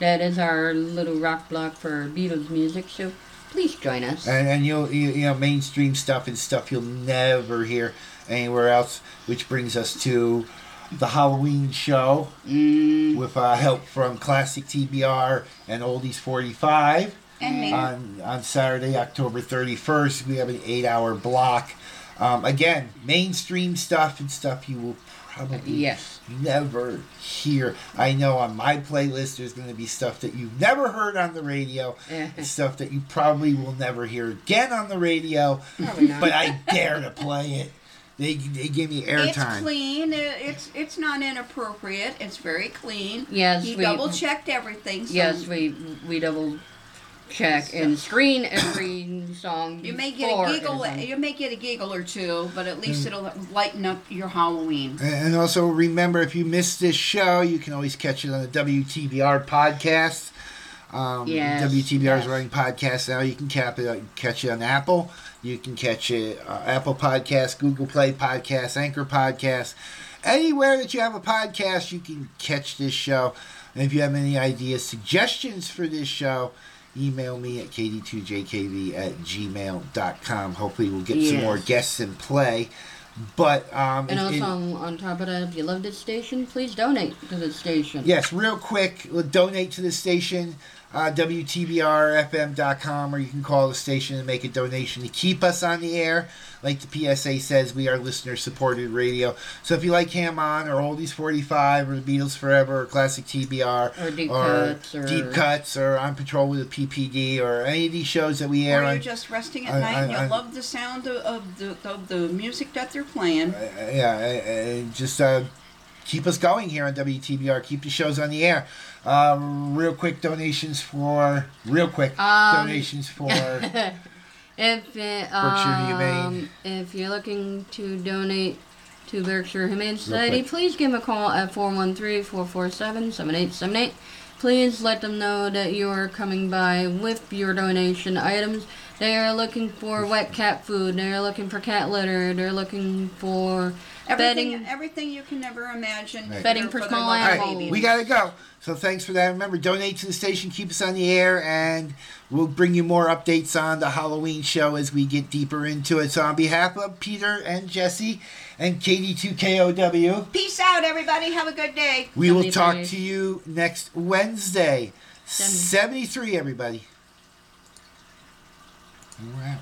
That is our little rock block for Beatles music, so please join us. and, and you'll you, you know mainstream stuff and stuff you'll never hear anywhere else which brings us to the halloween show Mm. with uh, help from classic tbr and oldies 45 And me. on, on saturday october 31st we have an eight hour block um, again mainstream stuff and stuff you will probably Yes. never hear i know on my playlist there's going to be stuff that you've never heard on the radio and stuff that you probably will never hear again on the radio but i dare to play it they, they give me airtime. It's airtime clean. It- It's it's not inappropriate. It's very clean. Yes, he we- double checked everything. So Yes, we we double check and screen every song. You may get before a giggle. everything. You may get a giggle or two, but at least Mm. it'll lighten up your Halloween. And also remember, if you missed this show, you can always catch it on the WTBR podcast. Um, Yes, WTBR is running podcasts now. You can cap it, catch it on Apple. You can catch it uh, Apple Podcasts, Google Play Podcasts, Anchor Podcasts. Anywhere that you have a podcast, you can catch this show. And if you have any ideas, suggestions for this show, email me at kd2jkv at gmail.com. Hopefully, we'll get some more guests in play. But um, And also, it- on, on top of that, if you love this station, please donate to the station. Yes, real quick, donate to the station, uh, WTBRFM.com, or you can call the station and make a donation to keep us on the air. Like the PSA says, we are listener supported radio. So if you like Ham On, or Oldies 45, or The Beatles Forever, or Classic TBR, Or Deep Cuts, or- Deep Cuts, or On Patrol with the PPD, or any of these shows that we air Or you're just resting at I- night I- and you I- love the sound of, of the of the music that they're playing. uh, yeah, uh, just uh, keep us going here on WTBR. Keep the shows on the air. Uh, real quick donations for real quick Um, donations for if uh, Berkshire Humane. um, if you're looking to donate to Berkshire Humane Society, quick. please give them a call at 413-447-7878. Please let them know that you are coming by with your donation items. They are looking for wet cat food. They are looking for cat litter. They're looking for Everything, bedding. everything you can never imagine. Right. Bedding They're for small little All right, babies. we gotta go. So thanks for that. Remember, donate to the station, keep us on the air, and we'll bring you more updates on the Halloween show as we get deeper into it. So on behalf of Peter and Jesse and KD2KOW, Peace out, everybody. Have a good day. we will talk to you next Wednesday. 73, everybody. And we're out.